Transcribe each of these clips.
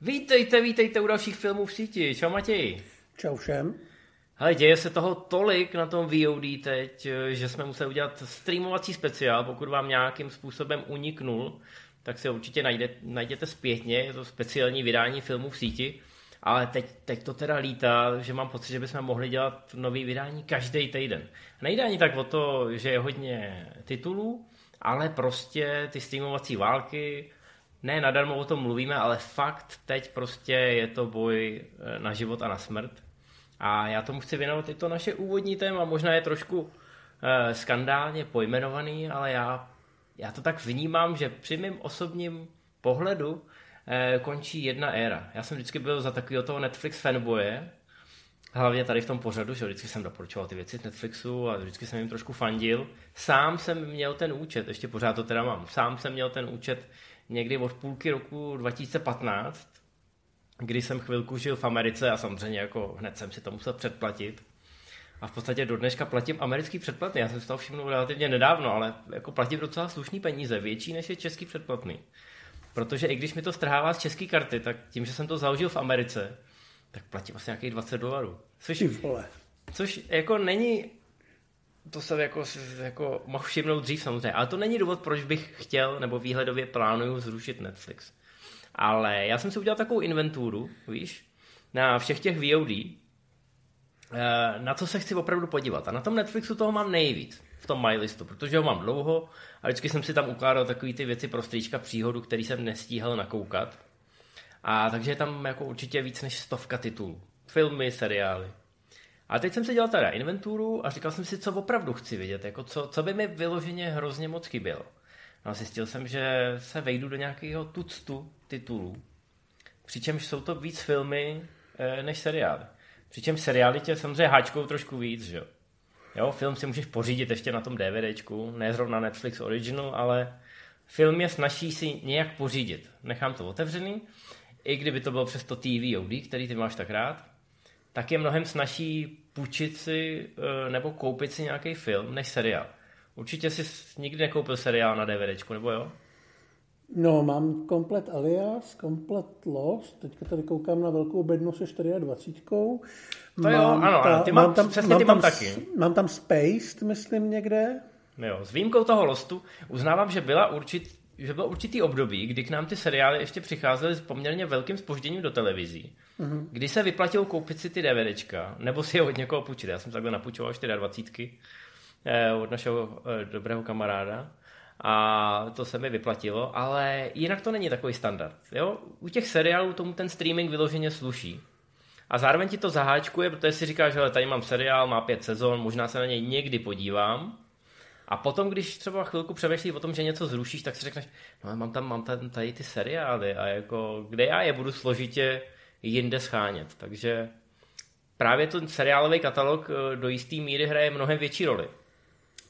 Vítejte, vítejte u dalších filmů v síti. Čau Matěj. Čau všem. Ale děje se toho tolik na tom VOD teď, že jsme museli udělat streamovací speciál. Pokud vám nějakým způsobem uniknul, tak si ho určitě najde, najděte zpětně. Je to speciální vydání filmů v síti. Ale teď, teď to teda lítá, že mám pocit, že bychom mohli dělat nový vydání každý týden. Nejde ani tak o to, že je hodně titulů, ale prostě ty streamovací války, ne nadarmo o tom mluvíme, ale fakt teď prostě je to boj eh, na život a na smrt. A já tomu chci věnovat i to naše úvodní téma, možná je trošku uh, skandálně pojmenovaný, ale já, já to tak vnímám, že při mém osobním pohledu uh, končí jedna éra. Já jsem vždycky byl za takového toho Netflix fanboje, hlavně tady v tom pořadu, že vždycky jsem doporučoval ty věci z Netflixu a vždycky jsem jim trošku fandil. Sám jsem měl ten účet, ještě pořád to teda mám, sám jsem měl ten účet někdy od půlky roku 2015, kdy jsem chvilku žil v Americe a samozřejmě jako hned jsem si to musel předplatit. A v podstatě do dneška platím americký předplatný. Já jsem si to všiml relativně nedávno, ale jako platím docela slušný peníze, větší než je český předplatný. Protože i když mi to strhává z české karty, tak tím, že jsem to založil v Americe, tak platím asi nějakých 20 dolarů. Což, což jako není to jsem jako, jako mohl všimnout dřív samozřejmě, ale to není důvod, proč bych chtěl nebo výhledově plánuju zrušit Netflix. Ale já jsem si udělal takovou inventuru, víš, na všech těch VOD, eh, na co se chci opravdu podívat. A na tom Netflixu toho mám nejvíc v tom my listu, protože ho mám dlouho a vždycky jsem si tam ukládal takové ty věci pro stříčka příhodu, který jsem nestíhal nakoukat. A takže je tam jako určitě víc než stovka titulů. Filmy, seriály. A teď jsem si dělal teda inventuru a říkal jsem si, co opravdu chci vidět, jako co, co by mi vyloženě hrozně moc chybělo. No a zjistil jsem, že se vejdu do nějakého tuctu titulů, přičemž jsou to víc filmy e, než seriály. Přičemž seriály tě samozřejmě háčkou trošku víc, že jo. Jo, film si můžeš pořídit ještě na tom DVDčku, ne zrovna Netflix Original, ale film je snaží si nějak pořídit. Nechám to otevřený, i kdyby to bylo přes to TV OD, který ty máš tak rád, tak je mnohem snaží půjčit si eh, nebo koupit si nějaký film než seriál. Určitě jsi nikdy nekoupil seriál na DVDčku, nebo jo? No, mám komplet Alias, komplet Lost, teďka tady koukám na velkou bednu se 24. To mám jo, ano, ta, ty mám, mám tam, přesně mám ty mám tam, taky. Mám tam Spaced, myslím, někde. Jo, s výjimkou toho Lostu uznávám, že byla určit, že byl určitý období, kdy k nám ty seriály ještě přicházely s poměrně velkým spožděním do televizí. Mm-hmm. Kdy se vyplatilo koupit si ty DVDčka, nebo si je od někoho půjčit. Já jsem takhle napůjčoval 24 eh, od našeho eh, dobrého kamaráda a to se mi vyplatilo, ale jinak to není takový standard. Jo? U těch seriálů tomu ten streaming vyloženě sluší. A zároveň ti to zaháčkuje, protože si říkáš, že tady mám seriál, má pět sezon, možná se na něj někdy podívám, a potom, když třeba chvilku přemýšlí o tom, že něco zrušíš, tak si řekneš, no mám tam, mám tam tady ty seriály a jako, kde já je budu složitě jinde schánět. Takže právě ten seriálový katalog eh, do jisté míry hraje mnohem větší roli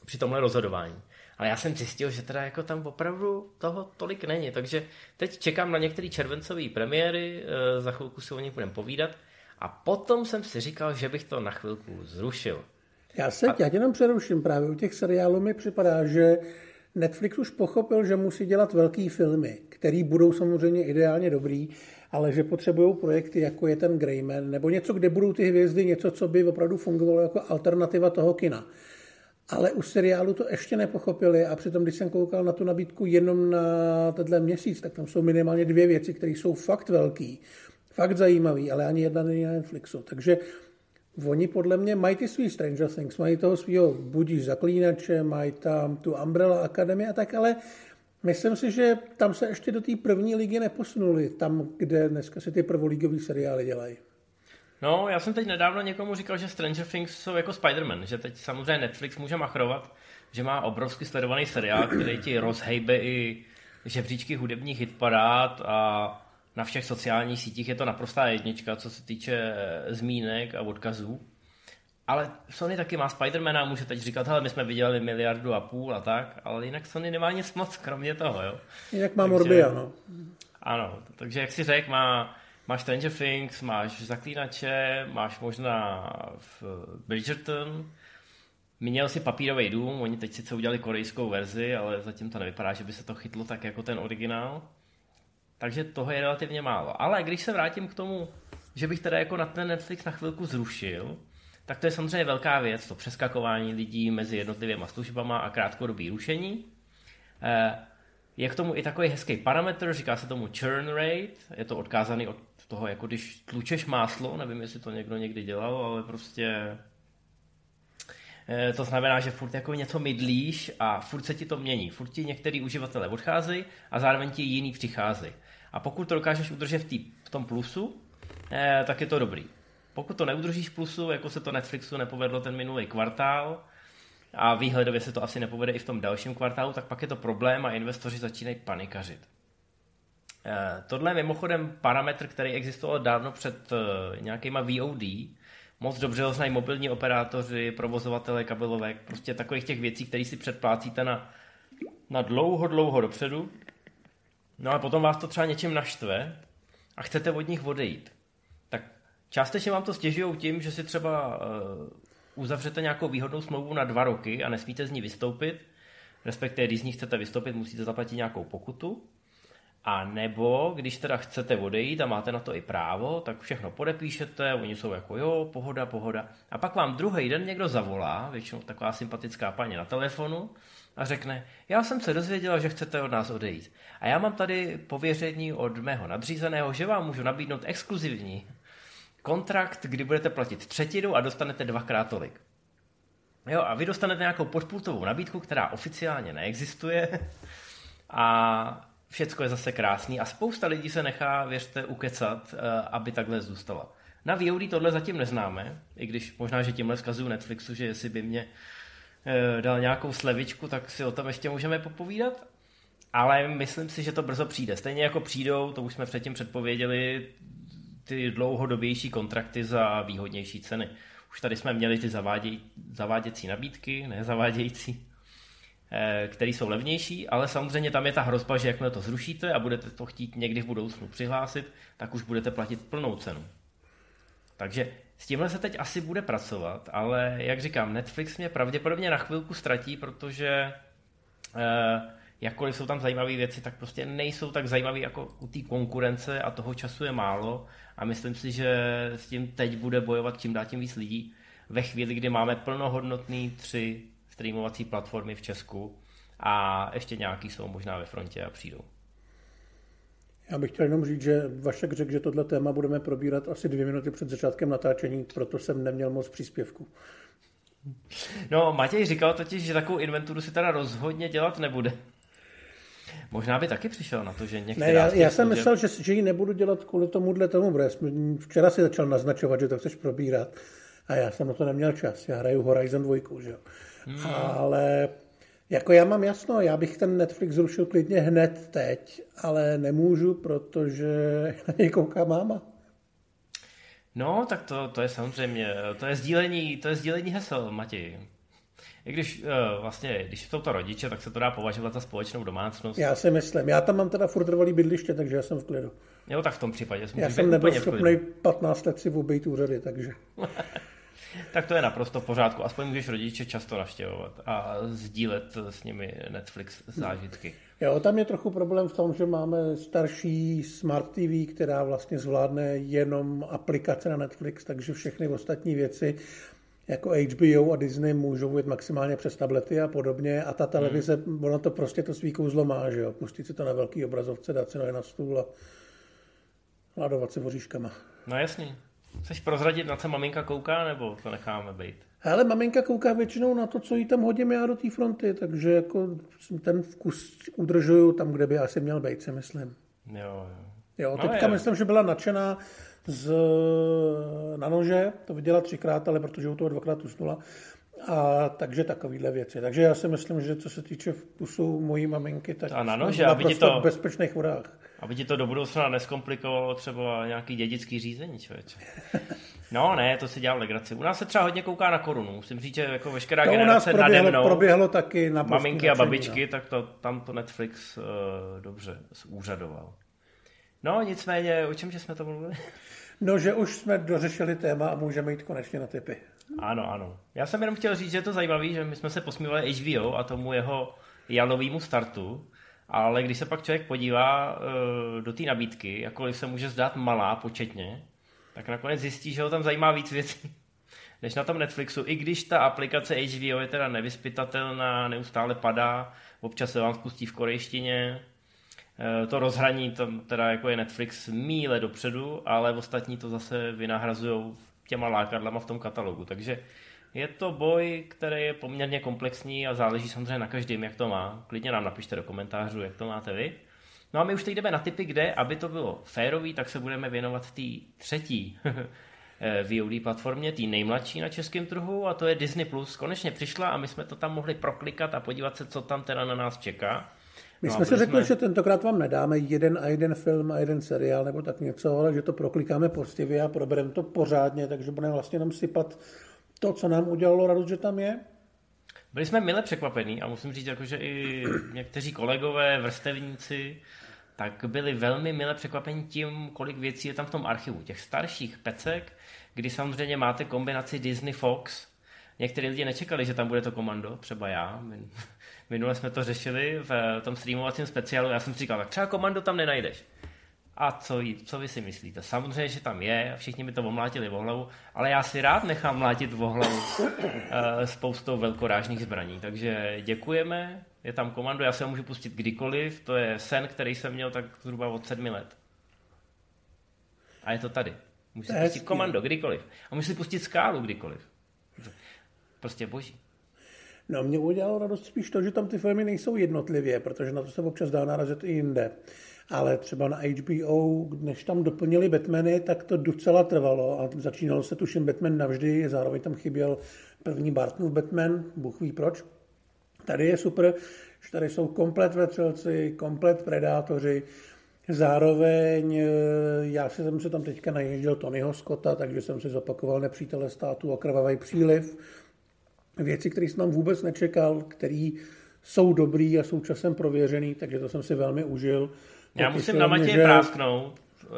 při tomhle rozhodování. Ale já jsem zjistil, že teda jako tam opravdu toho tolik není, takže teď čekám na některé červencové premiéry, eh, za chvilku si o nich budeme povídat a potom jsem si říkal, že bych to na chvilku zrušil. Já se tě jenom přeruším. Právě u těch seriálů mi připadá, že Netflix už pochopil, že musí dělat velké filmy, které budou samozřejmě ideálně dobrý, ale že potřebují projekty, jako je ten Greyman, nebo něco, kde budou ty hvězdy, něco, co by opravdu fungovalo jako alternativa toho kina. Ale u seriálu to ještě nepochopili a přitom, když jsem koukal na tu nabídku jenom na tenhle měsíc, tak tam jsou minimálně dvě věci, které jsou fakt velký, fakt zajímavý, ale ani jedna není na Netflixu. Takže Oni podle mě mají ty svý Stranger Things, mají toho svého budíš zaklínače, mají tam tu Umbrella Academy a tak, ale myslím si, že tam se ještě do té první ligy neposunuli, tam, kde dneska se ty prvolígové seriály dělají. No, já jsem teď nedávno někomu říkal, že Stranger Things jsou jako Spider-Man, že teď samozřejmě Netflix může machrovat, že má obrovsky sledovaný seriál, který ti rozhejbe i žebříčky hudebních hitparád a na všech sociálních sítích je to naprostá jednička, co se týče eh, zmínek a odkazů. Ale Sony taky má Spidermana, může teď říkat, hele, my jsme vydělali miliardu a půl a tak, ale jinak Sony nemá nic moc, kromě toho, jo. Jak má Morbia, no. Ano, takže jak si řekl, má, máš Stranger Things, máš Zaklínače, máš možná v Bridgerton, Měl si papírový dům, oni teď sice udělali korejskou verzi, ale zatím to nevypadá, že by se to chytlo tak jako ten originál. Takže toho je relativně málo. Ale když se vrátím k tomu, že bych teda jako na ten Netflix na chvilku zrušil, tak to je samozřejmě velká věc, to přeskakování lidí mezi jednotlivými službama a krátkodobý rušení. Eh, je k tomu i takový hezký parametr, říká se tomu churn rate, je to odkázaný od toho, jako když tlučeš máslo, nevím, jestli to někdo někdy dělal, ale prostě eh, to znamená, že furt jako něco mydlíš a furt se ti to mění. Furt ti některý uživatelé odcházejí a zároveň ti jiný přicházejí. A pokud to dokážeš udržet v, tý, v tom plusu, eh, tak je to dobrý. Pokud to neudržíš v plusu, jako se to Netflixu nepovedlo ten minulý kvartál, a výhledově se to asi nepovede i v tom dalším kvartálu, tak pak je to problém a investoři začínají panikařit. Eh, tohle je mimochodem parametr, který existoval dávno před eh, nějakýma VOD. Moc dobře ho znají mobilní operátoři, provozovatele kabelovek, prostě takových těch věcí, které si předplácíte na, na dlouho, dlouho dopředu. No a potom vás to třeba něčím naštve a chcete od nich odejít. Tak částečně vám to stěžují tím, že si třeba eh, uzavřete nějakou výhodnou smlouvu na dva roky a nesmíte z ní vystoupit, respektive když z ní chcete vystoupit, musíte zaplatit nějakou pokutu. A nebo, když teda chcete odejít a máte na to i právo, tak všechno podepíšete, oni jsou jako jo, pohoda, pohoda. A pak vám druhý den někdo zavolá, většinou taková sympatická paní na telefonu, a řekne, já jsem se dozvěděla, že chcete od nás odejít. A já mám tady pověření od mého nadřízeného, že vám můžu nabídnout exkluzivní kontrakt, kdy budete platit třetinu a dostanete dvakrát tolik. Jo, a vy dostanete nějakou podpultovou nabídku, která oficiálně neexistuje a všecko je zase krásný a spousta lidí se nechá, věřte, ukecat, eh, aby takhle zůstala. Na VOD tohle zatím neznáme, i když možná, že tímhle zkazuju Netflixu, že jestli by mě eh, dal nějakou slevičku, tak si o tom ještě můžeme popovídat. Ale myslím si, že to brzo přijde. Stejně jako přijdou, to už jsme předtím předpověděli, ty dlouhodobější kontrakty za výhodnější ceny. Už tady jsme měli ty zaváděj, zaváděcí nabídky, ne zavádějící, které jsou levnější, ale samozřejmě tam je ta hrozba, že jakmile to zrušíte a budete to chtít někdy v budoucnu přihlásit, tak už budete platit plnou cenu. Takže s tímhle se teď asi bude pracovat, ale jak říkám, Netflix mě pravděpodobně na chvilku ztratí, protože eh, jakkoliv jsou tam zajímavé věci, tak prostě nejsou tak zajímavé jako u té konkurence a toho času je málo a myslím si, že s tím teď bude bojovat čím dál tím víc lidí ve chvíli, kdy máme plnohodnotný tři streamovací platformy v Česku a ještě nějaký jsou možná ve frontě a přijdou. Já bych chtěl jenom říct, že Vašek řekl, že tohle téma budeme probírat asi dvě minuty před začátkem natáčení, proto jsem neměl moc příspěvku. No, Matěj říkal totiž, že takovou inventuru si teda rozhodně dělat nebude. Možná by taky přišel na to, že některá... Ne, já, já jsem myslel, že, že ji nebudu dělat kvůli tomuhle tomu, protože včera si začal naznačovat, že to chceš probírat a já jsem na to neměl čas. Já hraju Horizon 2, že jo. Hmm. Ale jako já mám jasno, já bych ten Netflix zrušil klidně hned teď, ale nemůžu, protože na něj kouká máma. No, tak to, to je samozřejmě, to je sdílení, to je sdílení hesel, Matěj. I když uh, vlastně, když jsou to rodiče, tak se to dá považovat za společnou domácnost. Já si myslím. Já tam mám teda furt trvalý bydliště, takže já jsem v klidu. Jo, tak v tom případě Já jsem nebyl schopný 15 let si obejít úřady, takže... tak to je naprosto v pořádku. Aspoň můžeš rodiče často navštěvovat a sdílet s nimi Netflix zážitky. Jo, tam je trochu problém v tom, že máme starší Smart TV, která vlastně zvládne jenom aplikace na Netflix, takže všechny ostatní věci jako HBO a Disney můžou jít maximálně přes tablety a podobně a ta televize, hmm. ono to prostě to svý kouzlo má, že jo, pustit si to na velký obrazovce, dát si nohy na stůl a hladovat se voříškama. No jasně. Chceš prozradit, na co maminka kouká, nebo to necháme být? Ale maminka kouká většinou na to, co jí tam hodím já do té fronty, takže jako ten vkus udržuju tam, kde by asi měl být, si myslím. Jo, jo. Jo, no teďka je. myslím, že byla nadšená z, na nože, to viděla třikrát, ale protože u toho dvakrát usnula. A takže takovýhle věci. Takže já si myslím, že co se týče vkusu mojí maminky, tak a na nože, aby ti to, v bezpečných vodách. Aby ti to do budoucna neskomplikovalo třeba nějaký dědický řízení, člověče. No ne, to si dělal legraci. U nás se třeba hodně kouká na korunu. Musím říct, že jako veškerá to generace u nás proběhlo, nade mnou, proběhlo taky na maminky a babičky, no. tak to, tam to Netflix uh, dobře zúřadoval. No nicméně, o čem že jsme to mluvili? No, že už jsme dořešili téma a můžeme jít konečně na typy. Ano, ano. Já jsem jenom chtěl říct, že je to zajímavé, že my jsme se posmívali HBO a tomu jeho jalovému startu, ale když se pak člověk podívá uh, do té nabídky, jakkoliv se může zdát malá početně, tak nakonec zjistí, že ho tam zajímá víc věcí než na tom Netflixu, i když ta aplikace HBO je teda nevyspytatelná, neustále padá, občas se vám spustí v korejštině, eh, to rozhraní tam teda jako je Netflix míle dopředu, ale ostatní to zase vynahrazují těma lákadlama v tom katalogu, takže je to boj, který je poměrně komplexní a záleží samozřejmě na každém, jak to má. Klidně nám napište do komentářů, jak to máte vy. No a my už teď jdeme na typy, kde, aby to bylo férový, tak se budeme věnovat té třetí eh, VOD platformě, té nejmladší na českém trhu a to je Disney+. Plus. Konečně přišla a my jsme to tam mohli proklikat a podívat se, co tam teda na nás čeká. My no jsme si řekli, jsme... že tentokrát vám nedáme jeden a jeden film a jeden seriál nebo tak něco, ale že to proklikáme poctivě a probereme to pořádně, takže budeme vlastně jenom sypat to, co nám udělalo radost, že tam je. Byli jsme mile překvapení a musím říct, jako, že i někteří kolegové, vrstevníci, tak byli velmi mile překvapení tím, kolik věcí je tam v tom archivu. Těch starších pecek, kdy samozřejmě máte kombinaci Disney Fox. Někteří lidi nečekali, že tam bude to komando, třeba já. Minule jsme to řešili v tom streamovacím speciálu, já jsem si říkal, tak třeba komando tam nenajdeš. A co, co vy si myslíte? Samozřejmě, že tam je, všichni mi to omlátili v hlavu, ale já si rád nechám mlátit v hlavu uh, spoustou velkorážných zbraní. Takže děkujeme, je tam komando, já se ho můžu pustit kdykoliv, to je sen, který jsem měl tak zhruba od sedmi let. A je to tady. Můžu si pustit komando kdykoliv. A můžu si pustit skálu kdykoliv. Prostě boží. No, mě udělalo radost spíš to, že tam ty filmy nejsou jednotlivě, protože na to se občas dá narazit i jinde ale třeba na HBO, než tam doplnili Batmany, tak to docela trvalo a začínalo se tuším Batman navždy, zároveň tam chyběl první Bartonův Batman, Bůh ví proč. Tady je super, že tady jsou komplet vetřelci, komplet predátoři, Zároveň eh, já si jsem se tam teďka najížděl Tonyho Scotta, takže jsem si zopakoval nepřítele státu a krvavý příliv. Věci, které jsem tam vůbec nečekal, které jsou dobrý a jsou časem prověřený, takže to jsem si velmi užil. Já musím na Matěje že... prásknout, uh,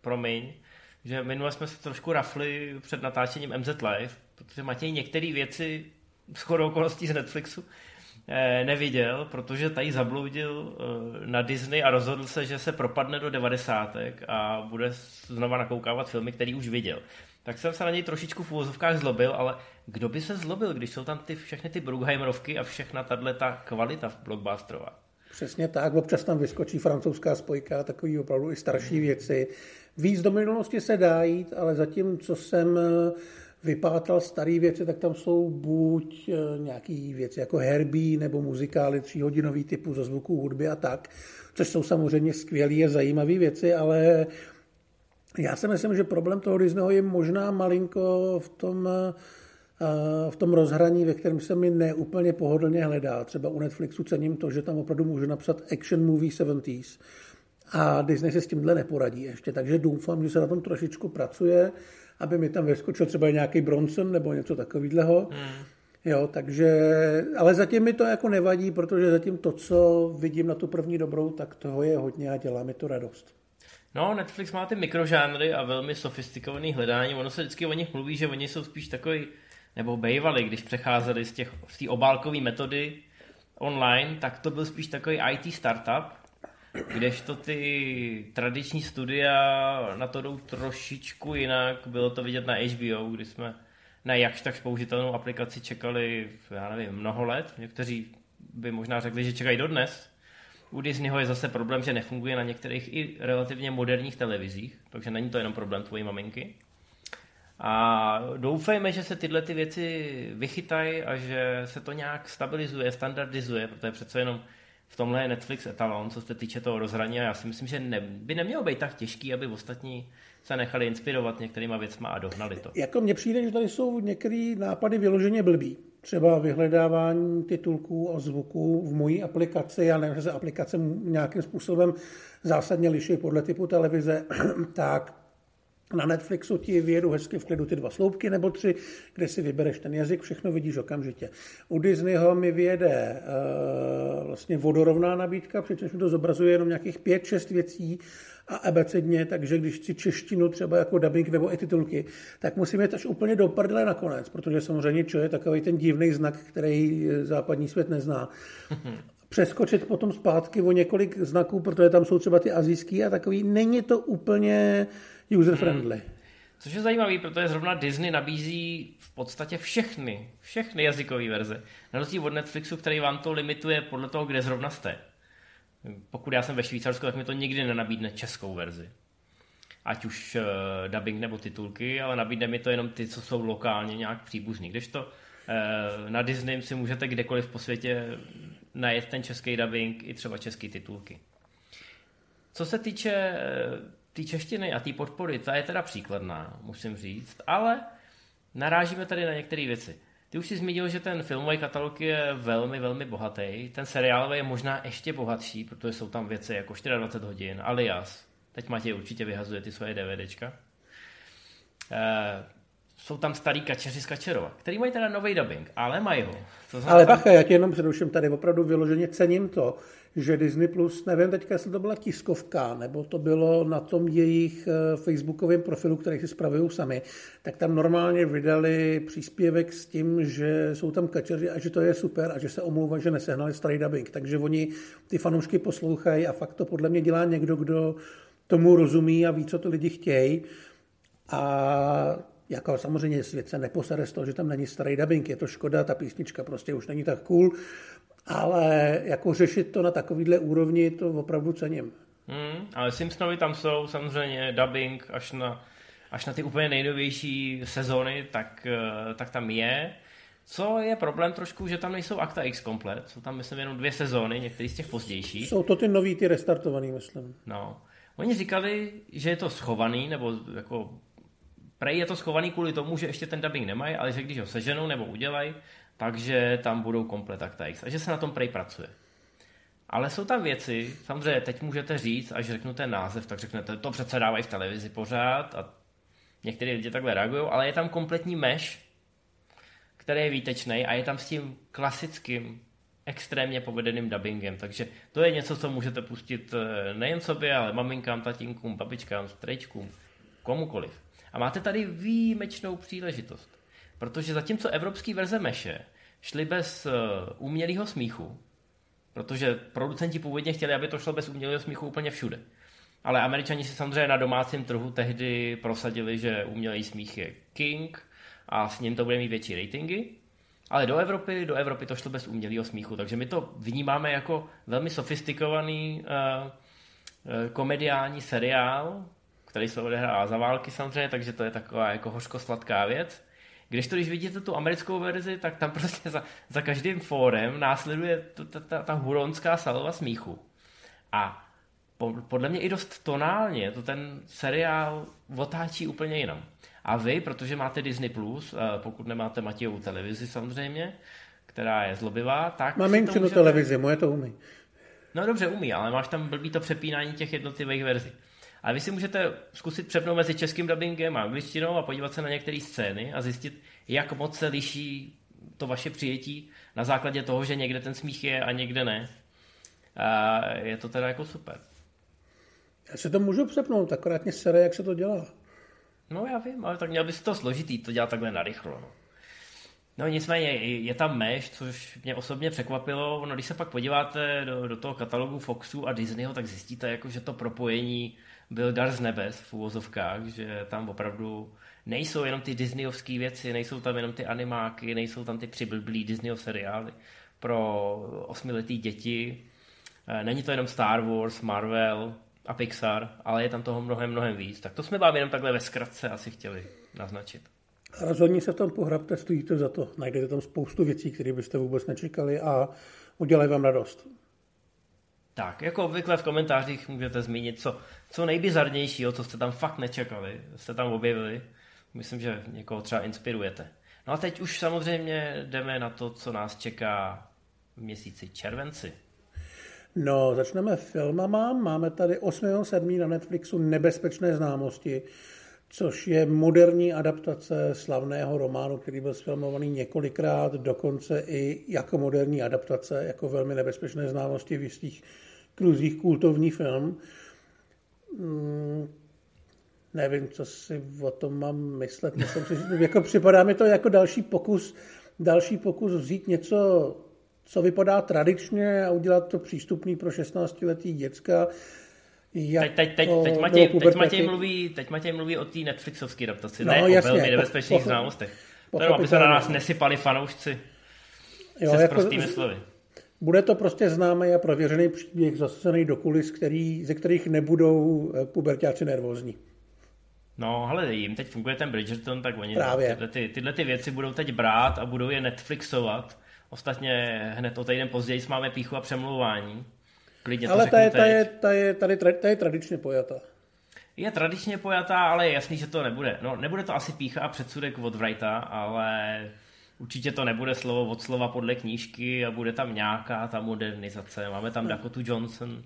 promiň, že minule jsme se trošku rafli před natáčením MZ Live, protože Matěj některé věci s chodou okolností z Netflixu eh, neviděl, protože tady zabloudil eh, na Disney a rozhodl se, že se propadne do devadesátek a bude znova nakoukávat filmy, který už viděl. Tak jsem se na něj trošičku v úvozovkách zlobil, ale kdo by se zlobil, když jsou tam ty, všechny ty Brugheimerovky a všechna tahle ta kvalita v blockbusterová? Přesně tak, občas tam vyskočí francouzská spojka, takový opravdu i starší věci. Víc do minulosti se dá jít, ale zatím, co jsem eh, vypátral staré věci, tak tam jsou buď eh, nějaké věci jako Herbie nebo muzikály tříhodinový typu ze zvuků hudby a tak, což jsou samozřejmě skvělé a zajímavé věci, ale já si myslím, že problém toho Disneyho je možná malinko v tom, eh, v tom rozhraní, ve kterém se mi neúplně pohodlně hledá. Třeba u Netflixu cením to, že tam opravdu můžu napsat action movie 70s a Disney se s tímhle neporadí ještě, takže doufám, že se na tom trošičku pracuje, aby mi tam vyskočil třeba nějaký Bronson nebo něco takového. Hmm. Jo, takže, ale zatím mi to jako nevadí, protože zatím to, co vidím na tu první dobrou, tak toho je hodně a dělá mi to radost. No, Netflix má ty mikrožánry a velmi sofistikovaný hledání. Ono se vždycky o nich mluví, že oni jsou spíš takový nebo bejvali, když přecházeli z, těch, z té obálkové metody online, tak to byl spíš takový IT startup, kdežto ty tradiční studia na to jdou trošičku jinak. Bylo to vidět na HBO, kdy jsme na jakž tak použitelnou aplikaci čekali, já nevím, mnoho let. Někteří by možná řekli, že čekají dodnes. U Disneyho je zase problém, že nefunguje na některých i relativně moderních televizích, takže není to jenom problém tvojí maminky. A doufejme, že se tyhle ty věci vychytají a že se to nějak stabilizuje, standardizuje, protože přece jenom v tomhle je Netflix etalon, co se týče toho rozhraní a já si myslím, že ne, by nemělo být tak těžký, aby ostatní se nechali inspirovat některýma věcma a dohnali to. Jako mně přijde, že tady jsou některé nápady vyloženě blbý. Třeba vyhledávání titulků a zvuků v mojí aplikaci, já nevím, že se aplikace nějakým způsobem zásadně liší podle typu televize, tak na Netflixu ti vyjedu hezky v klidu ty dva sloupky nebo tři, kde si vybereš ten jazyk, všechno vidíš okamžitě. U Disneyho mi vyjede uh, vlastně vodorovná nabídka, přičemž to zobrazuje jenom nějakých pět, šest věcí a abecedně, takže když chci češtinu třeba jako dubbing nebo i titulky, tak musím jít až úplně do prdele nakonec, protože samozřejmě čo je takový ten divný znak, který západní svět nezná. Přeskočit potom zpátky o několik znaků, protože tam jsou třeba ty azijský a takový, není to úplně user-friendly. Hmm. Což je zajímavý, protože zrovna Disney nabízí v podstatě všechny, všechny jazykové verze. Na rozdíl od Netflixu, který vám to limituje podle toho, kde zrovna jste. Pokud já jsem ve Švýcarsku, tak mi to nikdy nenabídne českou verzi. Ať už uh, dubbing nebo titulky, ale nabídne mi to jenom ty, co jsou lokálně nějak příbuzný. Když to uh, na Disney si můžete kdekoliv po světě najet ten český dubbing i třeba český titulky. Co se týče uh, té češtiny a té podpory, ta je teda příkladná, musím říct, ale narážíme tady na některé věci. Ty už si zmínil, že ten filmový katalog je velmi, velmi bohatý. Ten seriálový je možná ještě bohatší, protože jsou tam věci jako 24 hodin, alias. Teď Matěj určitě vyhazuje ty svoje DVDčka. Eh, jsou tam starý kačeři z Kačerova, který mají teda nový dubbing, ale mají ho. Ale bacha, já tě jenom předuším tady opravdu vyloženě cením to, že Disney Plus, nevím teďka, jestli to byla tiskovka, nebo to bylo na tom jejich eh, facebookovém profilu, který si spravují sami, tak tam normálně vydali příspěvek s tím, že jsou tam kačeři a že to je super a že se omlouvají, že nesehnali starý dubbing. Takže oni ty fanoušky poslouchají a fakt to podle mě dělá někdo, kdo tomu rozumí a ví, co to lidi chtějí. A jako samozřejmě svět se neposere z toho, že tam není starý dubbing, je to škoda, ta písnička prostě už není tak cool, ale jako řešit to na takovýhle úrovni, to opravdu cením. Hmm, ale Simpsonovi tam jsou samozřejmě dubbing až na, až na ty úplně nejnovější sezony, tak, eh, tak tam je. Co je problém trošku, že tam nejsou Akta X komplet, jsou tam myslím jenom dvě sezóny, některý z těch pozdějších. Jsou to ty nový, ty restartovaný, myslím. No. Oni říkali, že je to schovaný, nebo jako Prej je to schovaný kvůli tomu, že ještě ten dubbing nemají, ale že když ho seženou nebo udělají, takže tam budou komplet Acta X a že se na tom Prej pracuje. Ale jsou tam věci, samozřejmě teď můžete říct, až řeknu ten název, tak řeknete, to přece dávají v televizi pořád a některé lidi takhle reagují, ale je tam kompletní mesh, který je výtečný a je tam s tím klasickým, extrémně povedeným dubbingem. Takže to je něco, co můžete pustit eh, nejen sobě, ale maminkám, tatínkům, babičkám, strejčkům, komukoliv. A máte tady výjimečnou příležitost. Protože zatímco evropský verze meše šly bez uh, umělého smíchu, protože producenti původně chtěli, aby to šlo bez umělého smíchu úplně všude. Ale američani si samozřejmě na domácím trhu tehdy prosadili, že umělý smích je king a s ním to bude mít větší ratingy. Ale do Evropy, do Evropy to šlo bez umělého smíchu, takže my to vnímáme jako velmi sofistikovaný uh, komediální seriál, který se odehrává za války samozřejmě, takže to je taková jako hořko-sladká věc. Když to, když vidíte tu americkou verzi, tak tam prostě za, za každým fórem následuje ta, ta, ta huronská salva smíchu. A po, podle mě i dost tonálně to ten seriál otáčí úplně jinam. A vy, protože máte Disney+, Plus, pokud nemáte Matějovu televizi samozřejmě, která je zlobivá, tak... Mám menšinu můžete... televizi, moje to umí. No dobře, umí, ale máš tam blbý to přepínání těch jednotlivých verzí. Ale vy si můžete zkusit přepnout mezi českým dubbingem a angličtinou a podívat se na některé scény a zjistit, jak moc se liší to vaše přijetí na základě toho, že někde ten smích je a někde ne. A je to teda jako super. Já se to můžu přepnout, akorát mě sere, jak se to dělá. No já vím, ale tak měl bys to složitý, to dělat takhle narychlo. No. No nicméně je tam mesh, což mě osobně překvapilo. No když se pak podíváte do, do toho katalogu Foxu a Disneyho, tak zjistíte, jako, že to propojení byl dar z nebes v úvozovkách, že tam opravdu nejsou jenom ty disneyovské věci, nejsou tam jenom ty animáky, nejsou tam ty přiblblý Disneyov seriály pro osmiletý děti. Eh, není to jenom Star Wars, Marvel a Pixar, ale je tam toho mnohem, mnohem víc. Tak to jsme vám jenom takhle ve zkratce asi chtěli naznačit. Rozhodně se v tom pohrabte, stojí to za to. Najdete tam spoustu věcí, které byste vůbec nečekali a udělají vám radost. Tak, jako obvykle v komentářích můžete zmínit, co, co nejbizarnějšího, co jste tam fakt nečekali, jste tam objevili. Myslím, že někoho třeba inspirujete. No a teď už samozřejmě jdeme na to, co nás čeká v měsíci červenci. No, začneme filmama. Máme tady 8.7. na Netflixu Nebezpečné známosti, což je moderní adaptace slavného románu, který byl sfilmovaný několikrát, dokonce i jako moderní adaptace, jako velmi nebezpečné známosti v jistých kruzích kultovní film. Hmm, nevím, co si o tom mám myslet. Myslím si, že jako připadá mi to jako další pokus, další pokus vzít něco, co vypadá tradičně a udělat to přístupný pro 16-letý děcka Teď, teď, teď, teď, Matěj, teď, Matěj mluví, teď Matěj mluví o té Netflixovské adaptaci, no, ne jasně, o velmi nebezpečných po, znalostech. Jenom, aby se na nás nesypali fanoušci jo, se jako, prostými slovy. Bude to prostě známý a prověřený příběh zasazený do kulis, který, ze kterých nebudou eh, pubertáci nervózní. No, ale jim teď funguje ten Bridgerton, tak oni Právě. Tyhle, ty, tyhle ty věci budou teď brát a budou je Netflixovat. Ostatně hned o týden později máme píchu a přemlouvání. Klidně ale ta je, ta, je, ta, je, tady, ta je tradičně pojatá. Je tradičně pojatá, ale je jasný, že to nebude. No, nebude to asi pícha a předsudek od Wrighta, ale určitě to nebude slovo od slova podle knížky a bude tam nějaká ta modernizace. Máme tam hmm. Dakota Johnson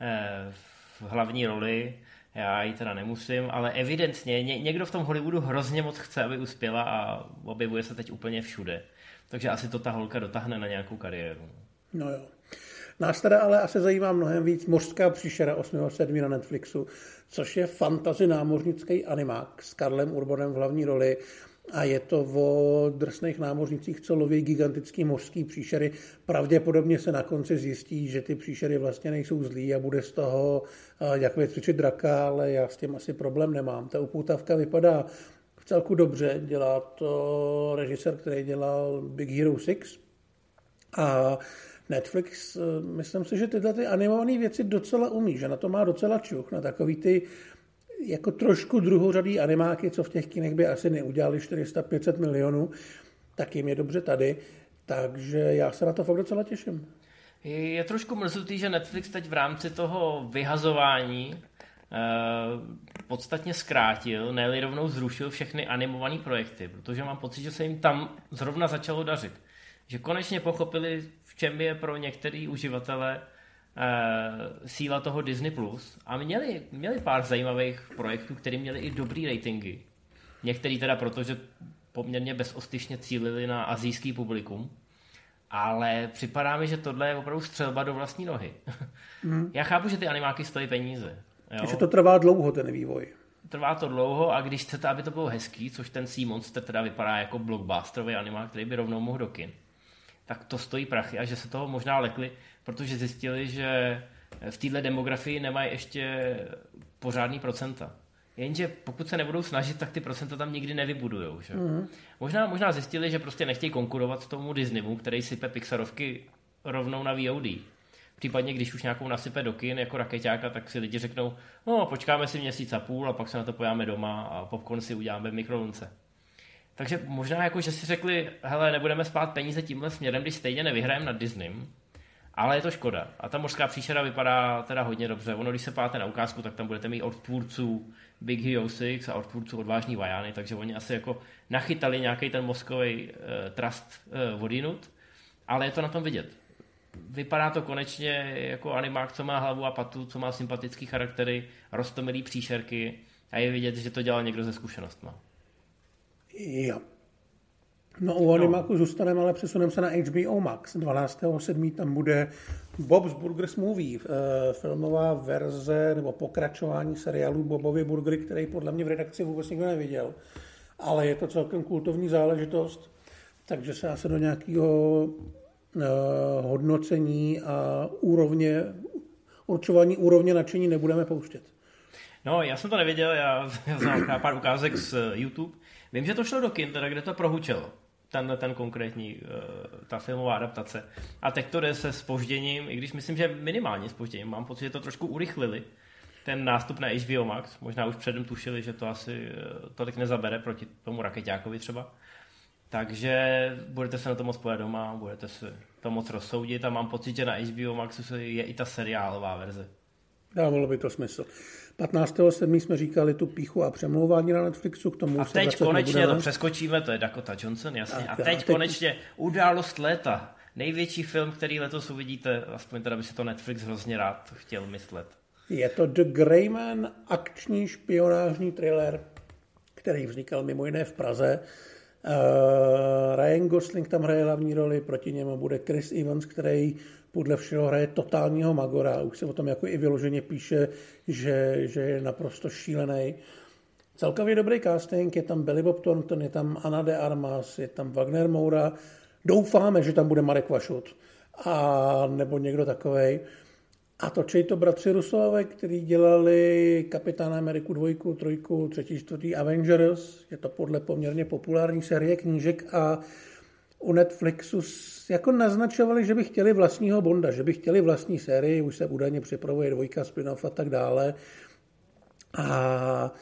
eh, v hlavní roli, já ji teda nemusím, ale evidentně ně, někdo v tom Hollywoodu hrozně moc chce, aby uspěla a objevuje se teď úplně všude. Takže asi to ta holka dotáhne na nějakou kariéru. No jo. Nás teda ale asi zajímá mnohem víc Mořská příšera 8.7. na Netflixu, což je fantazi námořnický animák s Karlem Urbanem v hlavní roli a je to o drsných námořnicích, co loví gigantický mořský příšery. Pravděpodobně se na konci zjistí, že ty příšery vlastně nejsou zlí a bude z toho jak vycvičit draka, ale já s tím asi problém nemám. Ta upoutavka vypadá v celku dobře, dělá to režisér, který dělal Big Hero 6 a Netflix, eh, myslím si, že tyhle ty animované věci docela umí, že na to má docela čuch, na takový ty jako trošku druhořadý animáky, co v těch kinech by asi neudělali 400-500 milionů, tak jim je dobře tady. Takže já se na to fakt docela těším. Je trošku mrzutý, že Netflix teď v rámci toho vyhazování eh, podstatně zkrátil, ne rovnou zrušil všechny animované projekty, protože mám pocit, že se jim tam zrovna začalo dařit. Že konečně pochopili, čem je pro některý uživatele uh, síla toho Disney+. Plus a měli, měli pár zajímavých projektů, které měly i dobrý ratingy. Některý teda proto, že poměrně bezostyšně cílili na azijský publikum. Ale připadá mi, že tohle je opravdu střelba do vlastní nohy. Mm. Já chápu, že ty animáky stojí peníze. Jo? Že to trvá dlouho, ten vývoj. Trvá to dlouho a když chcete, aby to bylo hezký, což ten Sea Monster teda vypadá jako blockbusterový animák, který by rovnou mohl do kin, tak to stojí prachy a že se toho možná lekli, protože zjistili, že v této demografii nemají ještě pořádný procenta. Jenže pokud se nebudou snažit, tak ty procenta tam nikdy nevybudujou. Že? Mm. Možná, možná zjistili, že prostě nechtějí konkurovat tomu Disneymu, který sype Pixarovky rovnou na VOD. Případně, když už nějakou nasype do kin jako raketáka, tak si lidi řeknou, no počkáme si měsíc a půl a pak se na to pojáme doma a popcorn si uděláme v mikrovlnce. Takže možná jako, že si řekli, hele, nebudeme spát peníze tímhle směrem, když stejně nevyhrajeme nad Disneym, ale je to škoda. A ta mořská příšera vypadá teda hodně dobře. Ono, když se páte na ukázku, tak tam budete mít od tvůrců Big Hero 6 a od tvůrců odvážní Vajány, takže oni asi jako nachytali nějaký ten mozkový uh, trust uh, odinut, ale je to na tom vidět. Vypadá to konečně jako animák, co má hlavu a patu, co má sympatický charaktery, rostomilý příšerky a je vidět, že to dělal někdo ze zkušenostma. Jo. No u Animaku no. zůstaneme, ale přesuneme se na HBO Max. 12.7. tam bude Bob's Burgers Movie, eh, filmová verze nebo pokračování seriálu Bobovy Burgery, který podle mě v redakci vůbec nikdo neviděl. Ale je to celkem kultovní záležitost, takže se asi do nějakého uh, hodnocení a úrovně, určování úrovně nadšení nebudeme pouštět. No, já jsem to nevěděl, já, já znám pár ukázek z YouTube Vím, že to šlo do kin, teda, kde to prohučelo. Tenhle ten konkrétní, uh, ta filmová adaptace. A teď to jde se spožděním, i když myslím, že minimálně spožděním. Mám pocit, že to trošku urychlili ten nástup na HBO Max. Možná už předem tušili, že to asi uh, tolik nezabere proti tomu raketákovi třeba. Takže budete se na to moc pojet doma, budete se to moc rozsoudit a mám pocit, že na HBO Maxu je i ta seriálová verze. Dávalo by to smysl. 15.7. jsme říkali tu píchu a přemlouvání na Netflixu, k tomu A teď konečně nebudeme. to přeskočíme, to je Dakota Johnson, jasně. Tak, a teď, a teď konečně událost léta. Největší film, který letos uvidíte, aspoň teda by si to Netflix hrozně rád chtěl myslet. Je to The Greyman, akční špionážní thriller který vznikal mimo jiné v Praze. Uh, Ryan Gosling tam hraje hlavní roli, proti němu bude Chris Evans, který podle všeho hraje totálního Magora. Už se o tom jako i vyloženě píše, že, že je naprosto šílený. Celkově dobrý casting, je tam Billy Bob Thornton, je tam Anna de Armas, je tam Wagner Moura. Doufáme, že tam bude Marek Vašut a nebo někdo takovej. A točej to bratři Rusové, kteří dělali Kapitána Ameriku dvojku, trojku, třetí, čtvrtý Avengers. Je to podle poměrně populární série knížek a u Netflixu jako naznačovali, že by chtěli vlastního Bonda, že by chtěli vlastní sérii, už se údajně připravuje dvojka, spin-off a tak dále. A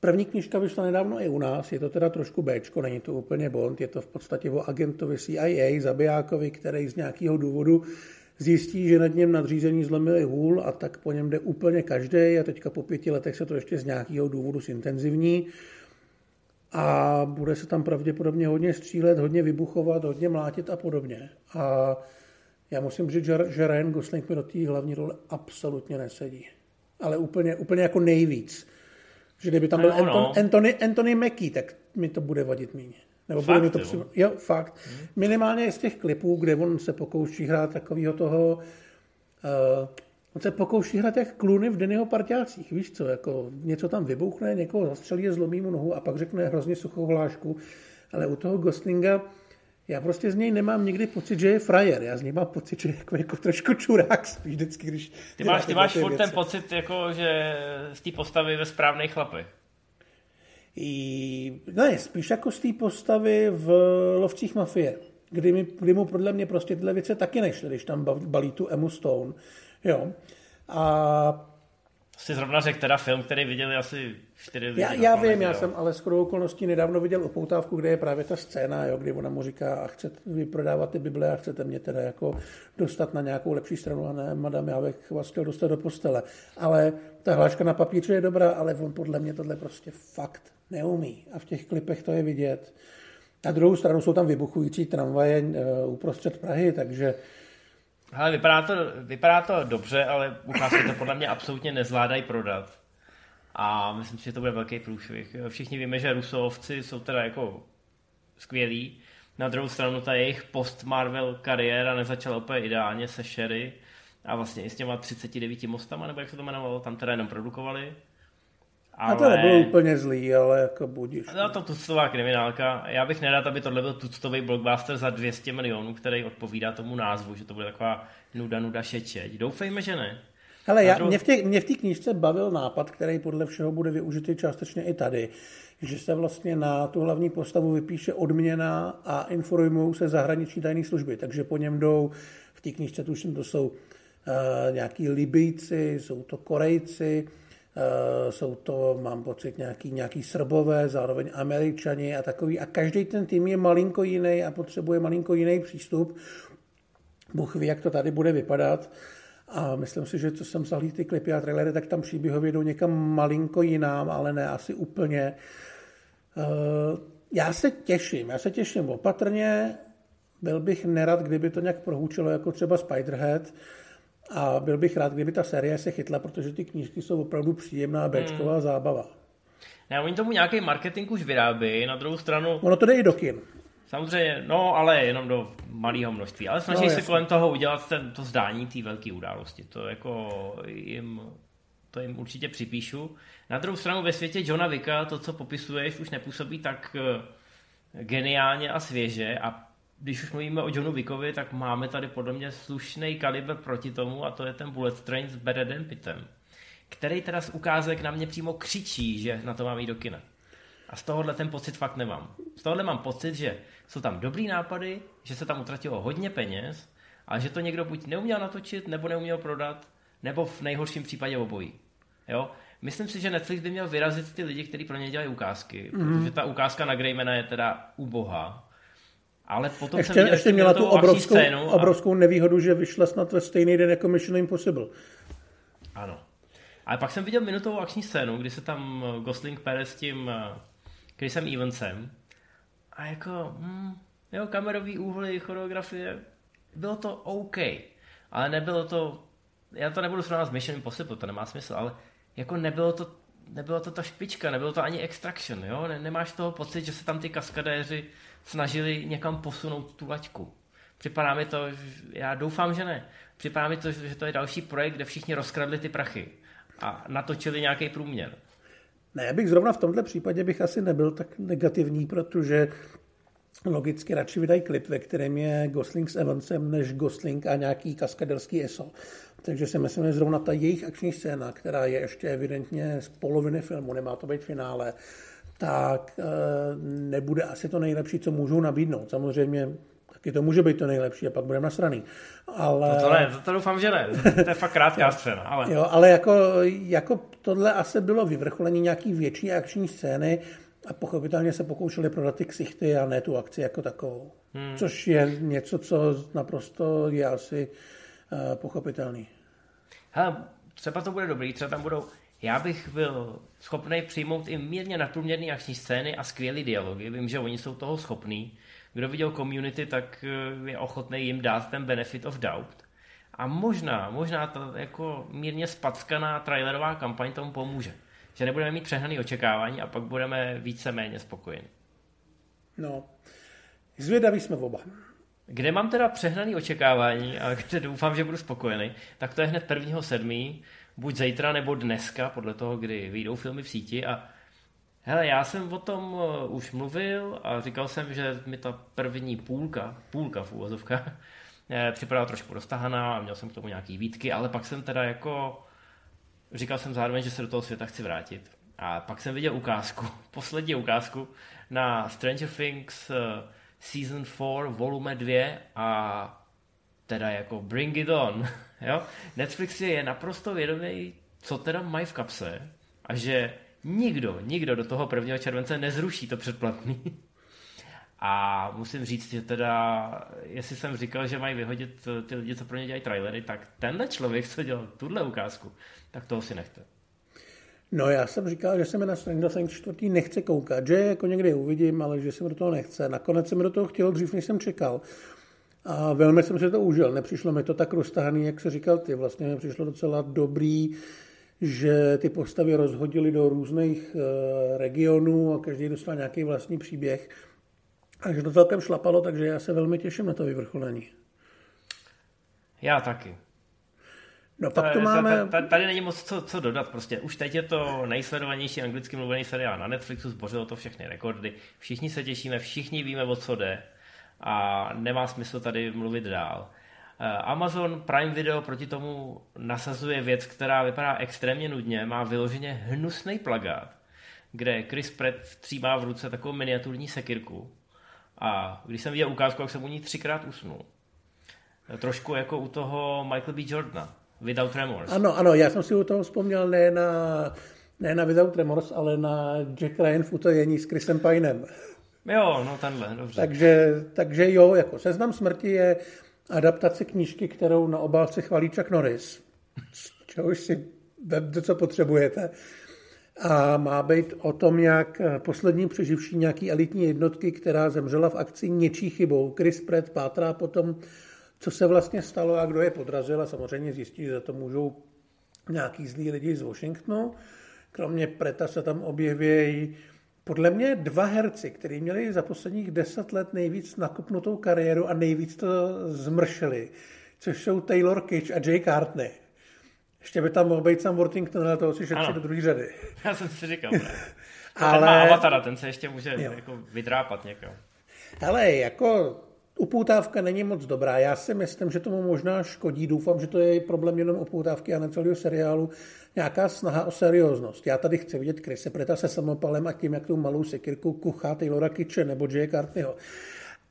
První knižka vyšla nedávno i u nás, je to teda trošku Bčko, není to úplně Bond, je to v podstatě o agentovi CIA, zabijákovi, který z nějakého důvodu zjistí, že nad něm nadřízení zlomili hůl a tak po něm jde úplně každý a teďka po pěti letech se to ještě z nějakého důvodu zintenzivní a bude se tam pravděpodobně hodně střílet, hodně vybuchovat, hodně mlátit a podobně. A já musím říct, že Ryan Gosling mi do té hlavní role absolutně nesedí. Ale úplně, úplně jako nejvíc. Že kdyby tam byl no, Anton, no. Anthony, Anthony Mackie, tak mi to bude vadit méně. Nebo fakt, bude mi to při... Jo, fakt. Hmm. Minimálně z těch klipů, kde on se pokouší hrát takového toho... Uh, on se pokouší hrát jak kluny v Dennyho parťácích, víš co, jako něco tam vybuchne, někoho zastřelí, zlomí mu nohu a pak řekne hrozně suchou hlášku, ale u toho Goslinga já prostě z něj nemám nikdy pocit, že je frajer. Já z něj mám pocit, že je jako, jako trošku čurák spíš vždycky, když... Ty máš, ty máš furt ten pocit, jako, že z té postavy ve správných chlapech. I, ne, spíš jako z té postavy v Lovcích mafie, kdy, mi, kdy mu podle mě prostě tyhle věci taky nešly, když tam balí tu Emu Stone. Jo. A si zrovna řekl teda film, který viděli asi čtyři lidi. Já, já vím, já jsem ale skoro okolností nedávno viděl upoutávku, kde je právě ta scéna, jo, kdy ona mu říká, a chcete vyprodávat ty Bible a chcete mě teda jako dostat na nějakou lepší stranu a ne, madam, já bych vás chtěl dostat do postele. Ale ta hláška na papíře je dobrá, ale on podle mě tohle prostě fakt neumí. A v těch klipech to je vidět. Na druhou stranu jsou tam vybuchující tramvaje uh, uprostřed Prahy, takže ale vypadá to, vypadá to dobře, ale ukázky to podle mě absolutně nezvládají prodat. A myslím si, že to bude velký průšvih. Všichni víme, že Rusovci jsou teda jako skvělí. Na druhou stranu ta jejich post-Marvel kariéra nezačala úplně ideálně se Sherry a vlastně i s těma 39 mostama, nebo jak se to jmenovalo, tam teda jenom produkovali. Ale... A to nebylo úplně zlý, ale jako budíš. No to tuctová kriminálka. Já bych nerad, aby tohle byl tuctový blockbuster za 200 milionů, který odpovídá tomu názvu, že to bude taková nuda, nuda šečeť. Doufejme, že ne. Ale já, mě, v těch, mě v té knížce bavil nápad, který podle všeho bude využitý částečně i tady, že se vlastně na tu hlavní postavu vypíše odměna a informují se zahraniční tajné služby, takže po něm jdou, v té knížce tuším, to jsou uh, nějaký Libijci, jsou to Korejci, jsou to, mám pocit, nějaký, nějaký Srbové, zároveň Američani a takový. A každý ten tým je malinko jiný a potřebuje malinko jiný přístup. Bůh ví, jak to tady bude vypadat. A myslím si, že co jsem zahlíd ty klipy a trailery, tak tam příběhově jdou někam malinko jinám, ale ne asi úplně. Eh, já se těším, já se těším opatrně. Byl bych nerad, kdyby to nějak prohůčilo, jako třeba Spiderhead, a byl bych rád, kdyby ta série se chytla, protože ty knížky jsou opravdu příjemná Bčková hmm. zábava. Ne, oni tomu nějaký marketing už vyrábí, na druhou stranu... Ono to jde i do kin. Samozřejmě, no ale jenom do malého množství. Ale snaží no, se kolem toho udělat ten, to zdání té velké události. To jako jim, to jim určitě připíšu. Na druhou stranu ve světě Johna Vicka to, co popisuješ, už nepůsobí tak eh, geniálně a svěže a když už mluvíme o Johnu Vickovi, tak máme tady podle mě slušný kalibr proti tomu a to je ten Bullet Train s Beredem Pittem, který teda z ukázek na mě přímo křičí, že na to mám jít do kina. A z tohohle ten pocit fakt nemám. Z tohohle mám pocit, že jsou tam dobrý nápady, že se tam utratilo hodně peněz, a že to někdo buď neuměl natočit, nebo neuměl prodat, nebo v nejhorším případě obojí. Jo? Myslím si, že Netflix by měl vyrazit ty lidi, kteří pro ně dělají ukázky, mm-hmm. protože ta ukázka na Greymana je teda ubohá. Ale potom ještě, jsem ještě měla tu obrovskou, scénu a... obrovskou nevýhodu, že vyšla snad ve stejný den jako Mission Impossible. Ano. Ale pak jsem viděl minutovou akční scénu, kdy se tam eh, Gosling pere s tím eh, Chrisem Evansem a jako, hm, jo, kamerový úhly, choreografie, bylo to OK, ale nebylo to, já to nebudu srovnat s Mission Impossible, to nemá smysl, ale jako nebylo to nebylo to ta špička, nebylo to ani extraction, jo? Ne, nemáš toho pocit, že se tam ty kaskadéři snažili někam posunout tu laťku. Připadá mi to, já doufám, že ne. Připadá mi to, že to je další projekt, kde všichni rozkradli ty prachy a natočili nějaký průměr. Ne, já bych zrovna v tomhle případě bych asi nebyl tak negativní, protože logicky radši vydají klip, ve kterém je Gosling s Evansem, než Gosling a nějaký kaskaderský ESO. Takže si myslím, že zrovna ta jejich akční scéna, která je ještě evidentně z poloviny filmu, nemá to být finále, tak eh, nebude asi to nejlepší, co můžou nabídnout. Samozřejmě taky to může být to nejlepší a pak budeme nasraný. Ale... No to ne, to, to doufám, že ne. To je fakt krátká scéna. Ale... Jo, ale jako, jako tohle asi bylo vyvrcholení nějaký větší akční scény a pochopitelně se pokoušeli prodat ty ksichty a ne tu akci jako takovou. Hmm. Což je něco, co naprosto je asi uh, pochopitelný. Hele, třeba to bude dobrý, třeba tam budou já bych byl schopný přijmout i mírně nadprůměrné akční scény a skvělé dialogy. Vím, že oni jsou toho schopní. Kdo viděl community, tak eh, je ochotný jim dát ten benefit of doubt. A možná, možná ta jako mírně spackaná trailerová kampaň tomu pomůže. Že nebudeme mít přehnaný očekávání a pak budeme více-méně spokojeni. No, zvědaví jsme oba. Kde mám teda přehnaný očekávání a kde doufám, že budu spokojený, tak to je hned prvního sedmý, buď zítra nebo dneska, podle toho, kdy vyjdou filmy v síti a Hele, já jsem o tom uh, už mluvil a říkal jsem, že mi ta první půlka, půlka v úvozovkách, eh, připadala trošku roztahaná a měl jsem k tomu nějaký výtky, ale pak jsem teda jako, říkal jsem zároveň, že se do toho světa chci vrátit. A pak jsem viděl ukázku, poslední ukázku na Stranger Things uh, Season 4, volume 2 a teda jako bring it on. Jo? Netflix je naprosto vědomý, co teda mají v kapse a že nikdo, nikdo do toho 1. července nezruší to předplatný. A musím říct, že teda, jestli jsem říkal, že mají vyhodit ty lidi, co pro ně dělají trailery, tak tenhle člověk, co dělal tuhle ukázku, tak toho si nechte. No já jsem říkal, že se mi na Stranger Things 4. nechce koukat, že jako někdy uvidím, ale že se mi do toho nechce. Nakonec jsem do toho chtěl dřív, než jsem čekal. A velmi jsem si to užil. Nepřišlo mi to tak roztahaný, jak se říkal ty. Vlastně mi přišlo docela dobrý, že ty postavy rozhodili do různých eh, regionů a každý dostal nějaký vlastní příběh. A že to celkem šlapalo, takže já se velmi těším na to vyvrcholení. Já taky. No pak to máme... Tady není moc co, co dodat, prostě už teď je to nejsledovanější anglicky mluvený seriál na Netflixu, zbořilo to všechny rekordy, všichni se těšíme, všichni víme, o co jde a nemá smysl tady mluvit dál. Eh, Amazon Prime Video proti tomu nasazuje věc, která vypadá extrémně nudně, má vyloženě hnusný plagát, kde Chris Pratt stříbá v ruce takovou miniaturní sekirku a když jsem viděl ukázku, jak jsem u ní třikrát usnul. Trošku jako u toho Michael B. Jordana, Without Remorse. Ano, ano, já jsem si u toho vzpomněl ne na, ne na Without Remorse, ale na Jack Ryan v utajení s Chrisem Pinem. Jo, no tenhle, dobře. Takže, takže jo, jako Seznam smrti je adaptace knížky, kterou na obálce chválí Chuck Norris, čehož si vemte, co potřebujete. A má být o tom, jak poslední přeživší nějaký elitní jednotky, která zemřela v akci něčí chybou. Chris Pratt pátrá potom, co se vlastně stalo a kdo je podrazil a samozřejmě zjistí, že za to můžou nějaký zlí lidi z Washingtonu. Kromě Preta se tam objeví podle mě dva herci, kteří měli za posledních deset let nejvíc nakopnutou kariéru a nejvíc to zmršili, což jsou Taylor Kitsch a Jake Hartney. Ještě by tam mohl být Sam Worthington, ale toho si šetří do druhé řady. Já jsem si říkal. ale... Ten má avatara, ten se ještě může jako vydrápat někam. Ale jako Upoutávka není moc dobrá. Já si myslím, že tomu možná škodí. Doufám, že to je problém jenom upoutávky a ne celého seriálu. Nějaká snaha o serióznost. Já tady chci vidět Krise Preta se samopalem a tím, jak tu malou sekirku kuchá Taylora Kitche nebo Jay Cartneyho.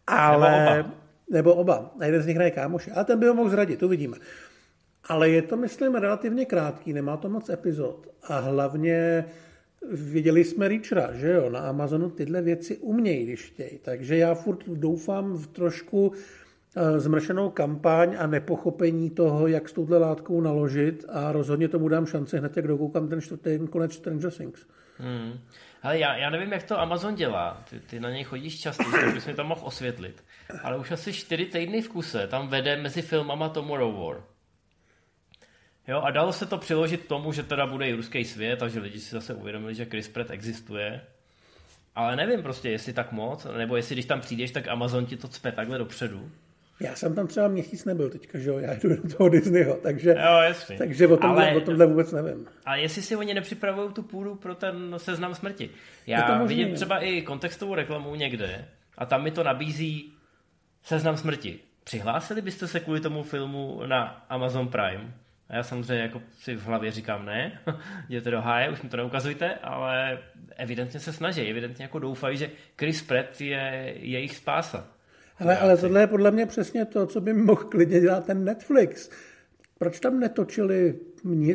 Ale... Nebo oba. Nebo oba. A jeden z nich hraje kámoše. A ten by ho mohl zradit, uvidíme. Ale je to, myslím, relativně krátký, nemá to moc epizod. A hlavně viděli jsme Richera, že jo, na Amazonu tyhle věci umějí, když chtějí. Takže já furt doufám v trošku eh, zmršenou kampaň a nepochopení toho, jak s touhle látkou naložit a rozhodně tomu dám šanci hned, jak dokoukám ten, ten konec Stranger Things. Hmm. Ale já, já nevím, jak to Amazon dělá. Ty, ty na něj chodíš často, tak bys mi to mohl osvětlit. Ale už asi čtyři týdny v kuse tam vede mezi filmama Tomorrow War. Jo, a dalo se to přiložit tomu, že teda bude i ruský svět a že lidi si zase uvědomili, že Chris Pratt existuje. Ale nevím prostě, jestli tak moc, nebo jestli když tam přijdeš, tak Amazon ti to cpe takhle dopředu. Já jsem tam třeba měsíc nebyl teďka, že jo, já jdu do toho Disneyho, takže, jo, jasný. takže o, tomhle, Ale, o tomhle vůbec nevím. A jestli si oni nepřipravují tu půdu pro ten seznam smrti. Já vidím třeba i kontextovou reklamu někde a tam mi to nabízí seznam smrti. Přihlásili byste se kvůli tomu filmu na Amazon Prime? A já samozřejmě jako si v hlavě říkám ne, jděte do háje, už mi to neukazujte, ale evidentně se snaží, evidentně jako doufají, že Chris Pratt je jejich spása. Ale, ale tohle je podle mě přesně to, co by mohl klidně dělat ten Netflix. Proč tam netočili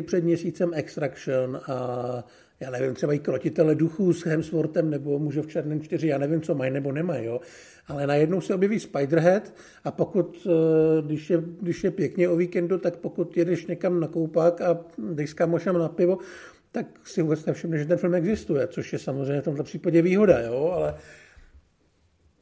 před měsícem Extraction a já nevím, třeba i krotitele duchů s Hemsworthem nebo muže v černém čtyři, já nevím, co mají nebo nemají, jo. Ale najednou se objeví Spiderhead a pokud, eh, když je, když je pěkně o víkendu, tak pokud jedeš někam na koupák a jdeš s kamošem na pivo, tak si vůbec nevšimne, že ten film existuje, což je samozřejmě v tomto případě výhoda, jo, ale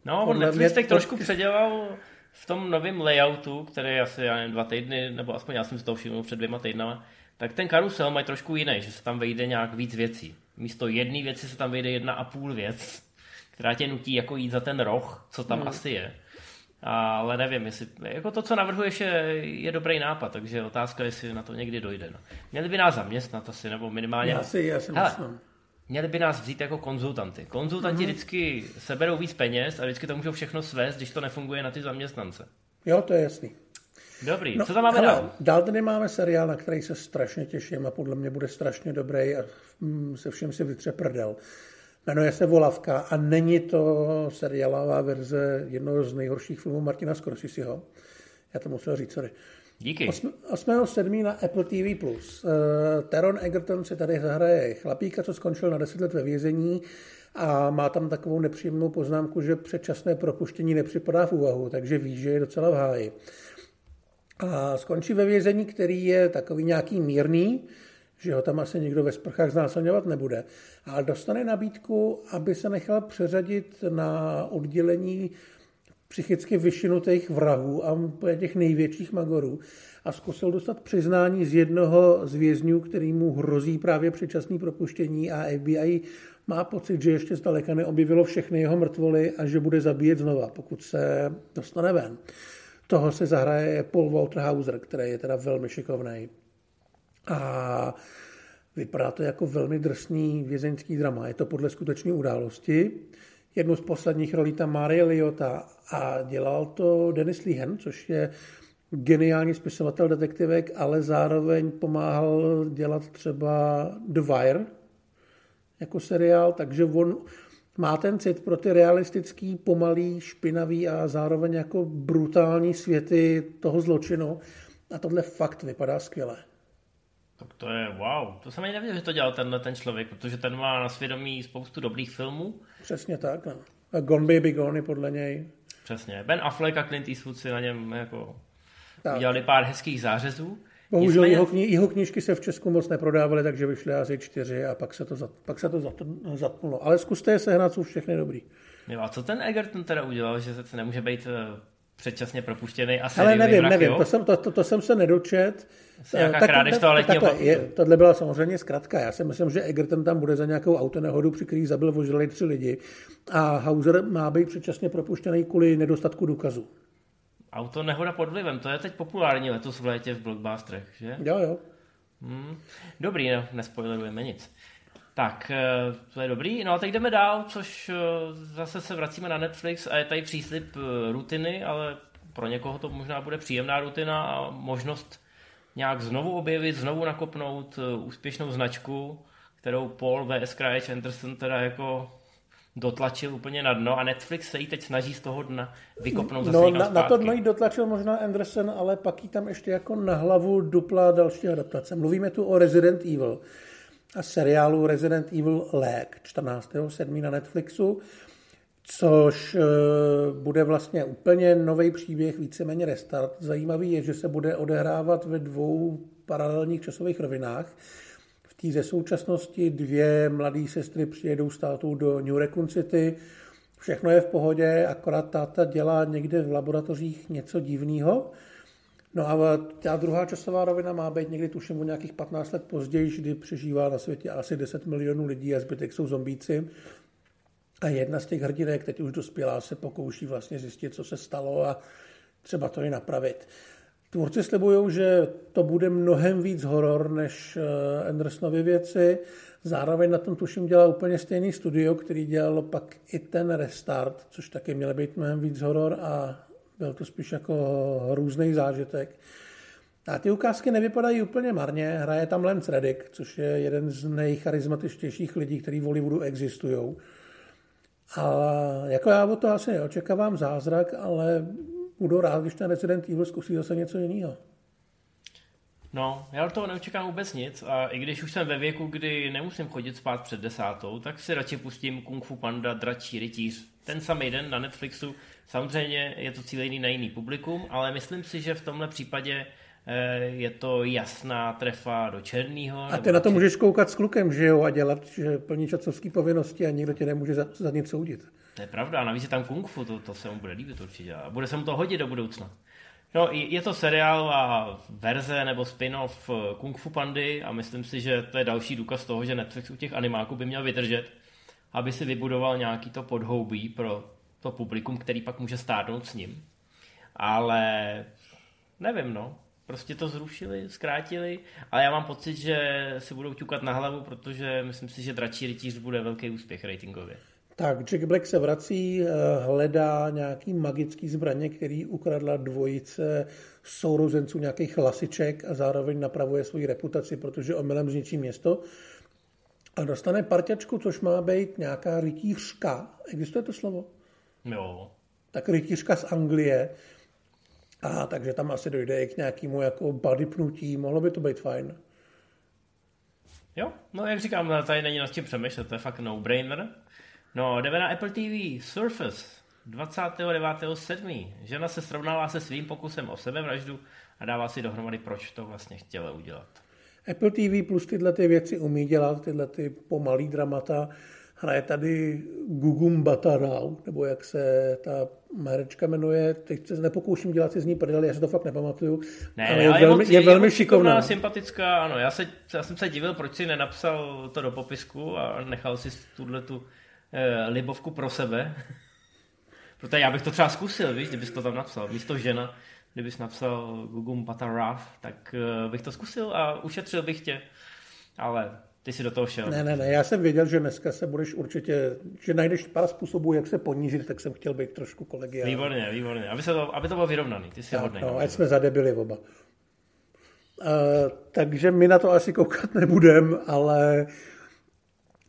No, on Netflix teď trošku předělal v tom novém layoutu, který je asi já nevím, dva týdny, nebo aspoň já jsem si to všiml před dvěma týdnama, tak ten karusel mají trošku jiný, že se tam vejde nějak víc věcí. Místo jedné věci se tam vejde jedna a půl věc, která tě nutí jako jít za ten roh, co tam hmm. asi je. Ale nevím, jestli, jako to, co navrhuješ, je, je dobrý nápad, takže otázka, jestli na to někdy dojde. No. Měli by nás zaměstnat asi, nebo minimálně... Já si, já si Hele, myslím měli by nás vzít jako konzultanty. Konzultanti mm-hmm. vždycky seberou víc peněz a vždycky to můžou všechno svést, když to nefunguje na ty zaměstnance. Jo, to je jasný. Dobrý, no, co tam máme hele, dál? Dál tady máme seriál, na který se strašně těším a podle mě bude strašně dobrý a mm, se všem si vytře prdel. Jmenuje se Volavka a není to seriálová verze jednoho z nejhorších filmů Martina Scorseseho. Já to musel říct, sorry. Díky. 8.7. na Apple TV+. Uh, Teron Egerton si tady zahraje chlapíka, co skončil na 10 let ve vězení a má tam takovou nepříjemnou poznámku, že předčasné propuštění nepřipadá v úvahu, takže ví, že je docela v háji. A skončí ve vězení, který je takový nějaký mírný, že ho tam asi nikdo ve sprchách znásilňovat nebude, ale dostane nabídku, aby se nechal přeřadit na oddělení psychicky vyšinutých vrahů a těch největších magorů a zkusil dostat přiznání z jednoho z vězňů, který mu hrozí právě předčasný propuštění a FBI má pocit, že ještě zdaleka neobjevilo všechny jeho mrtvoly a že bude zabíjet znova, pokud se dostane ven. Toho se zahraje Paul Walter Hauser, který je teda velmi šikovný. A vypadá to jako velmi drsný vězeňský drama. Je to podle skutečné události. Jednu z posledních rolí tam Marie Liota a dělal to Dennis Lehen, což je geniální spisovatel detektivek, ale zároveň pomáhal dělat třeba The Wire jako seriál, takže on má ten cit pro ty realistický, pomalý, špinavý a zároveň jako brutální světy toho zločinu. A tohle fakt vypadá skvěle. Tak to je wow. To jsem ani nevěděl, že to dělal tenhle ten člověk, protože ten má na svědomí spoustu dobrých filmů. Přesně tak. No. A Gone Baby Gone je podle něj. Přesně. Ben Affleck a Clint Eastwood si na něm jako tak. udělali pár hezkých zářezů. Bohužel Nicméně... jeho, kni- jeho knížky se v Česku moc neprodávaly, takže vyšly asi čtyři a pak se to, zat, pak se to zat, zatnulo. Ale zkuste je sehnat, jsou všechny dobrý. Jo, a co ten Egerton teda udělal, že se nemůže být předčasně propuštěný a Ale nevím, vrak, nevím, to jsem, to, to, to jsem se nedočet. Nějaká tak, krádež toaletního takhle, je, Tohle byla samozřejmě zkratka. Já si myslím, že Egerton tam bude za nějakou autonehodu, při který zabil vožrali tři lidi a Hauser má být předčasně propuštěný kvůli nedostatku důkazů. Auto nehoda pod vlivem, to je teď populární letos v létě v blockbusterech, že? Jo, jo. Hmm. Dobrý, no, nespoilerujeme nic. Tak, eh, to je dobrý. No a teď jdeme dál, což eh, zase se vracíme na Netflix a je tady příslip eh, rutiny, ale pro někoho to možná bude příjemná rutina a možnost nějak znovu objevit, znovu nakopnout úspěšnou značku, kterou Paul V. Scratch Anderson teda jako dotlačil úplně na dno a Netflix se jí teď snaží z toho dna vykopnout zase no, na, na to dno jí dotlačil možná Anderson, ale pak jí tam ještě jako na hlavu dupla další adaptace. Mluvíme tu o Resident Evil a seriálu Resident Evil Leg 14.7. na Netflixu, což e, bude vlastně úplně nový příběh, víceméně restart. Zajímavý je, že se bude odehrávat ve dvou paralelních časových rovinách. V té ze současnosti dvě mladé sestry přijedou s tátou do New Recon City. Všechno je v pohodě, akorát táta dělá někde v laboratořích něco divného No a ta druhá časová rovina má být někdy tuším o nějakých 15 let později, kdy přežívá na světě asi 10 milionů lidí a zbytek jsou zombíci. A jedna z těch hrdinek, teď už dospělá, se pokouší vlastně zjistit, co se stalo a třeba to i napravit. Tvůrci slibují, že to bude mnohem víc horor než eh, Andersonovy věci. Zároveň na tom tuším dělá úplně stejný studio, který dělal pak i ten Restart, což taky měl být mnohem víc horor a byl to spíš jako různý zážitek. A ty ukázky nevypadají úplně marně. Hraje tam Lance Reddick, což je jeden z nejcharizmatičtějších lidí, kteří v Hollywoodu existují. A jako já od toho asi neočekávám zázrak, ale budu rád, když ten Resident Evil zkusí zase něco jiného. No, já od toho neočekám vůbec nic a i když už jsem ve věku, kdy nemusím chodit spát před desátou, tak si radši pustím Kung Fu Panda Dračí rytíř ten samý den na Netflixu. Samozřejmě je to cílený na jiný publikum, ale myslím si, že v tomhle případě eh, je to jasná trefa do černého. A ty na to můžeš koukat s klukem, že jo, a dělat, že plní časovské povinnosti a nikdo tě nemůže za, za nic soudit. To je pravda, a navíc je tam kung fu, to, to se mu bude líbit určitě a bude se mu to hodit do budoucna. No, je to seriálová verze nebo spin-off eh, Kung Fu Pandy a myslím si, že to je další důkaz toho, že Netflix u těch animáků by měl vydržet, aby si vybudoval nějaký to podhoubí pro to publikum, který pak může stárnout s ním. Ale nevím, no. Prostě to zrušili, zkrátili, ale já mám pocit, že si budou ťukat na hlavu, protože myslím si, že Dračí rytíř bude velký úspěch ratingově. Tak, Jack Black se vrací, eh, hledá nějaký magický zbraně, který ukradla dvojice sourozenců nějakých lasiček a zároveň napravuje svoji reputaci, protože omylem zničí město. A dostane parťačku, což má být nějaká rytířka. Existuje to slovo? Jo. Tak rytířka z Anglie. A takže tam asi dojde i k nějakému jako bodypnutí. Mohlo by to být fajn. Jo, no jak říkám, tady není nad tím přemýšlet, to je fakt no-brainer. No, jdeme na Apple TV, Surface, 29.7. Žena se srovnává se svým pokusem o sebevraždu a dává si dohromady, proč to vlastně chtěla udělat. Apple TV plus tyhle ty věci umí dělat, tyhle ty pomalý dramata. Hraje tady Gugum Batarau, nebo jak se ta herečka jmenuje, teď se nepokouším dělat si z ní prdel, já se to fakt nepamatuju, ne, ale je, velmi, je, je velmi šikovná. sympatická, ano, já, se, já jsem se divil, proč si nenapsal to do popisku a nechal si tuhle tu libovku pro sebe. Protože já bych to třeba zkusil, víš, kdybys to tam napsal, místo žena, kdybys napsal Gugum Pataraf, tak eh, bych to zkusil a ušetřil bych tě. Ale ty si do toho šel. Ne, ne, ne, já jsem věděl, že dneska se budeš určitě, že najdeš pár způsobů, jak se ponížit, tak jsem chtěl být trošku kolegiální. Výborně, výborně. Aby, se to, aby to bylo vyrovnaný, ty si tak, hodnej. No, ať jsme zadebili oba. Uh, takže my na to asi koukat nebudem, ale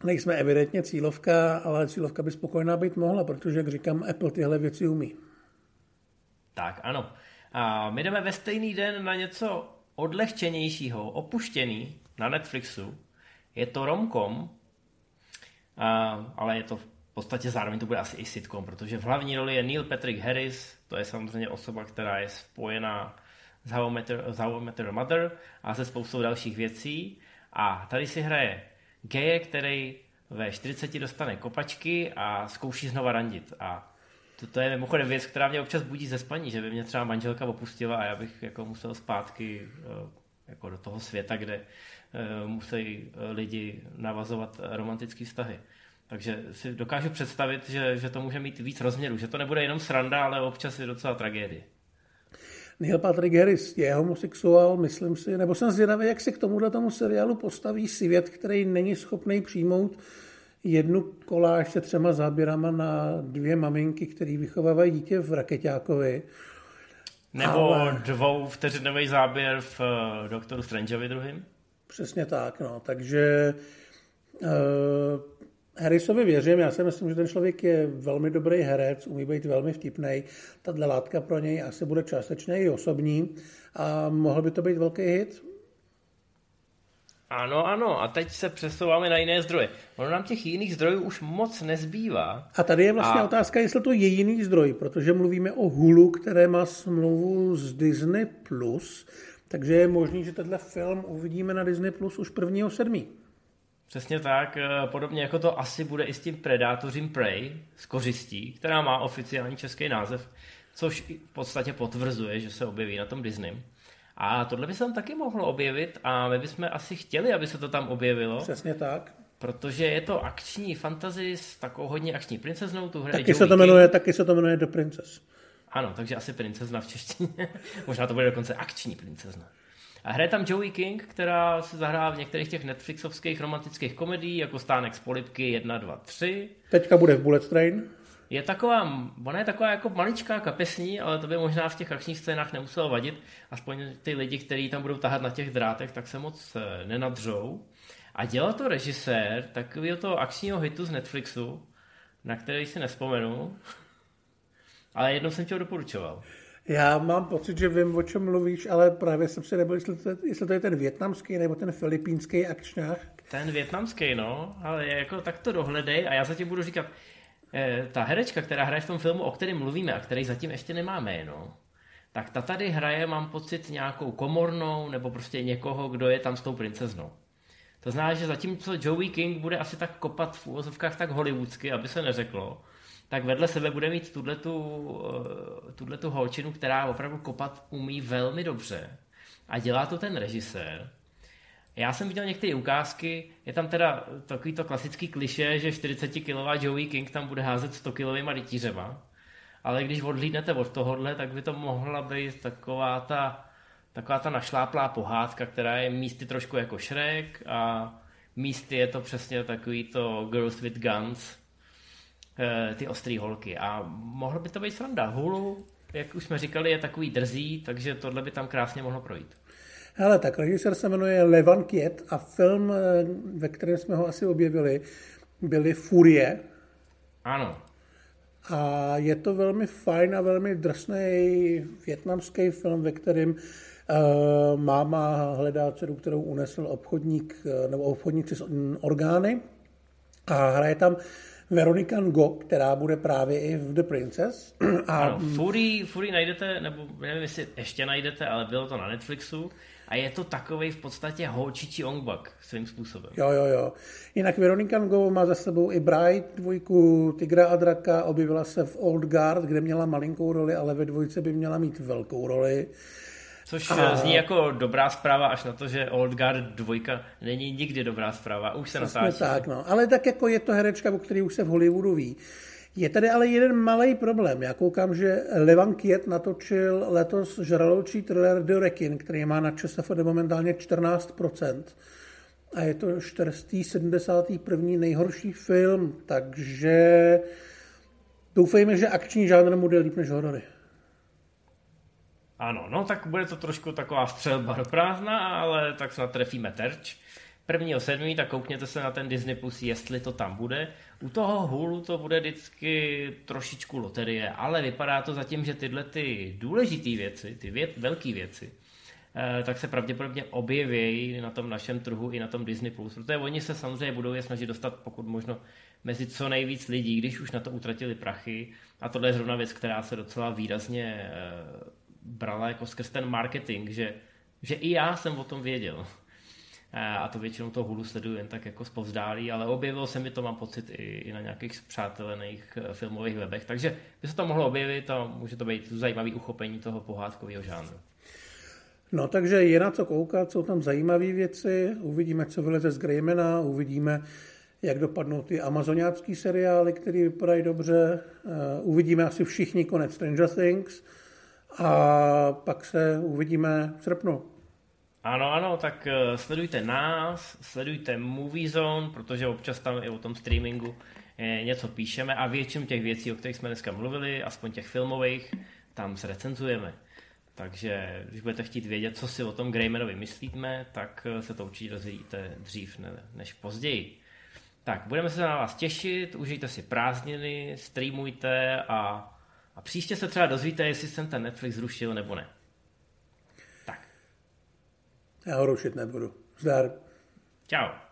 nejsme evidentně cílovka, ale cílovka by spokojená být mohla, protože, jak říkám, Apple tyhle věci umí. Tak, ano. A my jdeme ve stejný den na něco odlehčenějšího, opuštěný na Netflixu, je to romkom, ale je to v podstatě zároveň to bude asi i sitcom, protože v hlavní roli je Neil Patrick Harris, to je samozřejmě osoba, která je spojená s How I Met, Your Mother a se spoustou dalších věcí. A tady si hraje geje, který ve 40 dostane kopačky a zkouší znova randit. A to, to je mimochodem věc, která mě občas budí ze spaní, že by mě třeba manželka opustila a já bych jako musel zpátky eh, jako do toho světa, kde Eh, musí eh, lidi navazovat romantické vztahy. Takže si dokážu představit, že, že to může mít víc rozměrů, že to nebude jenom sranda, ale občas je docela tragédie. Neil Patrick Harris je homosexuál, myslím si, nebo jsem zvědavý, jak se k tomuhle tomu seriálu postaví svět, který není schopný přijmout jednu koláž se třema záběrama na dvě maminky, které vychovávají dítě v Raketákovi. Nebo ale... dvou vteřinový záběr v uh, Doktoru Strangeovi druhým? Přesně tak, no. Takže uh, Harrisovi věřím, já si myslím, že ten člověk je velmi dobrý herec, umí být velmi vtipný. Tato látka pro něj asi bude částečně i osobní a mohl by to být velký hit. Ano, ano, a teď se přesouváme na jiné zdroje. Ono nám těch jiných zdrojů už moc nezbývá. A tady je vlastně a... otázka, jestli to je jiný zdroj, protože mluvíme o Hulu, které má smlouvu s Disney+, Plus takže je možný, že tenhle film uvidíme na Disney Plus už 1.7. Přesně tak, eh, podobně jako to asi bude i s tím Predátořím Prey z kořistí, která má oficiální český název, což v podstatě potvrzuje, že se objeví na tom Disney. A tohle by se tam taky mohlo objevit a my bychom asi chtěli, aby se to tam objevilo. Přesně tak. Protože je to akční fantasy s takovou hodně akční princeznou. Tu hraje taky, se to jmenuje, taky se to jmenuje The Princess. Ano, takže asi princezna v češtině. Možná to bude dokonce akční princezna. A hraje tam Joey King, která se zahrá v některých těch Netflixovských romantických komedií, jako Stánek z polipky 1, 2, 3. Teďka bude v Bullet Train. Je taková, ona je taková jako maličká kapesní, ale to by možná v těch akčních scénách nemuselo vadit. Aspoň ty lidi, kteří tam budou tahat na těch drátech, tak se moc eh, nenadřou. A dělal to režisér takového toho akčního hitu z Netflixu, na který si nespomenu, ale jednou jsem ti ho doporučoval. Já mám pocit, že vím, o čem mluvíš, ale právě jsem si nebyl, jestli to, jestli to je ten větnamský nebo ten filipínský akčňák. Ten větnamský, no, ale jako tak to dohledej a já zatím budu říkat, eh, ta herečka, která hraje v tom filmu, o kterém mluvíme a který zatím ještě nemá jméno, tak ta tady hraje, mám pocit, nějakou komornou nebo prostě někoho, kdo je tam s tou princeznou. To znamená, že zatímco Joey King bude asi tak kopat v úvozovkách tak hollywoodsky, aby se neřeklo, tak vedle sebe bude mít tuhle tu holčinu, která opravdu kopat umí velmi dobře. A dělá to ten režisér. Já jsem viděl některé ukázky, je tam teda takový to klasický kliše, že 40-kilová Joey King tam bude házet 100-kilovýma rytířema, ale když odhlídnete od tohohle, tak by to mohla být taková ta, taková ta našláplá pohádka, která je místy trošku jako Shrek a místy je to přesně takový to Girls with Guns, Eh, ty ostrý holky. A mohlo by to být sranda. Hulu, jak už jsme říkali, je takový drzý, takže tohle by tam krásně mohlo projít. Hele, tak režisér se jmenuje Levan Kiet a film, eh, ve kterém jsme ho asi objevili, byly Furie. Ano. A je to velmi fajn a velmi drsný větnamský film, ve kterém uh, máma hledá dceru, kterou unesl obchodník nebo obchodníci s orgány a hraje tam Veronika Ngo, která bude právě i v The Princess. A... Ano, Fury, Fury najdete, nebo nevím, jestli ještě najdete, ale bylo to na Netflixu. A je to takový v podstatě holčičí ongbak svým způsobem. Jo, jo, jo. Jinak Veronika Ngo má za sebou i Bright, dvojku Tigra a Draka, objevila se v Old Guard, kde měla malinkou roli, ale ve dvojce by měla mít velkou roli. Což a... zní jako dobrá zpráva, až na to, že Old Guard 2 není nikdy dobrá zpráva. Už se natáčí. tak, no. Ale tak jako je to herečka, o který už se v Hollywoodu ví. Je tady ale jeden malý problém. Já koukám, že Levan Kiet natočil letos žraločí thriller The Rekin, který má na ČSFD momentálně 14%. A je to 471. nejhorší film, takže doufejme, že akční žánr bude líp než horory. Ano, no tak bude to trošku taková střelba do prázdna, ale tak snad trefíme terč. Prvního sedmý, tak koukněte se na ten Disney Plus, jestli to tam bude. U toho Hulu to bude vždycky trošičku loterie, ale vypadá to zatím, že tyhle ty důležité věci, ty věc, velké věci, eh, tak se pravděpodobně objeví na tom našem trhu i na tom Disney+. Plus, protože oni se samozřejmě budou je snažit dostat pokud možno mezi co nejvíc lidí, když už na to utratili prachy. A tohle je zrovna věc, která se docela výrazně eh, brala jako skrz ten marketing, že, že i já jsem o tom věděl. A to většinou toho hulu sleduju jen tak jako zpovzdálí, ale objevilo se mi to, mám pocit, i, i na nějakých zpřátelených eh, filmových webech. Takže by se to mohlo objevit a může to být zajímavý uchopení toho pohádkového žánru. No takže je na co koukat, jsou tam zajímavé věci, uvidíme, co vyleze z Greymana, uvidíme, jak dopadnou ty amazoniácký seriály, které vypadají dobře, uh, uvidíme asi všichni konec Stranger Things, a pak se uvidíme v srpnu. Ano, ano, tak eh, sledujte nás, sledujte Movie Zone, protože občas tam i o tom streamingu eh, něco píšeme a většinu těch věcí, o kterých jsme dneska mluvili, aspoň těch filmových, tam zrecenzujeme. Takže když budete chtít vědět, co si o tom Greymanovi myslíme, tak eh, se to určitě dozvíte dřív ne, než později. Tak, budeme se na vás těšit, užijte si prázdniny, streamujte a a příště se třeba dozvíte, jestli jsem ten Netflix zrušil nebo ne. Tak. Já ho rušit nebudu. Zdar. Ciao.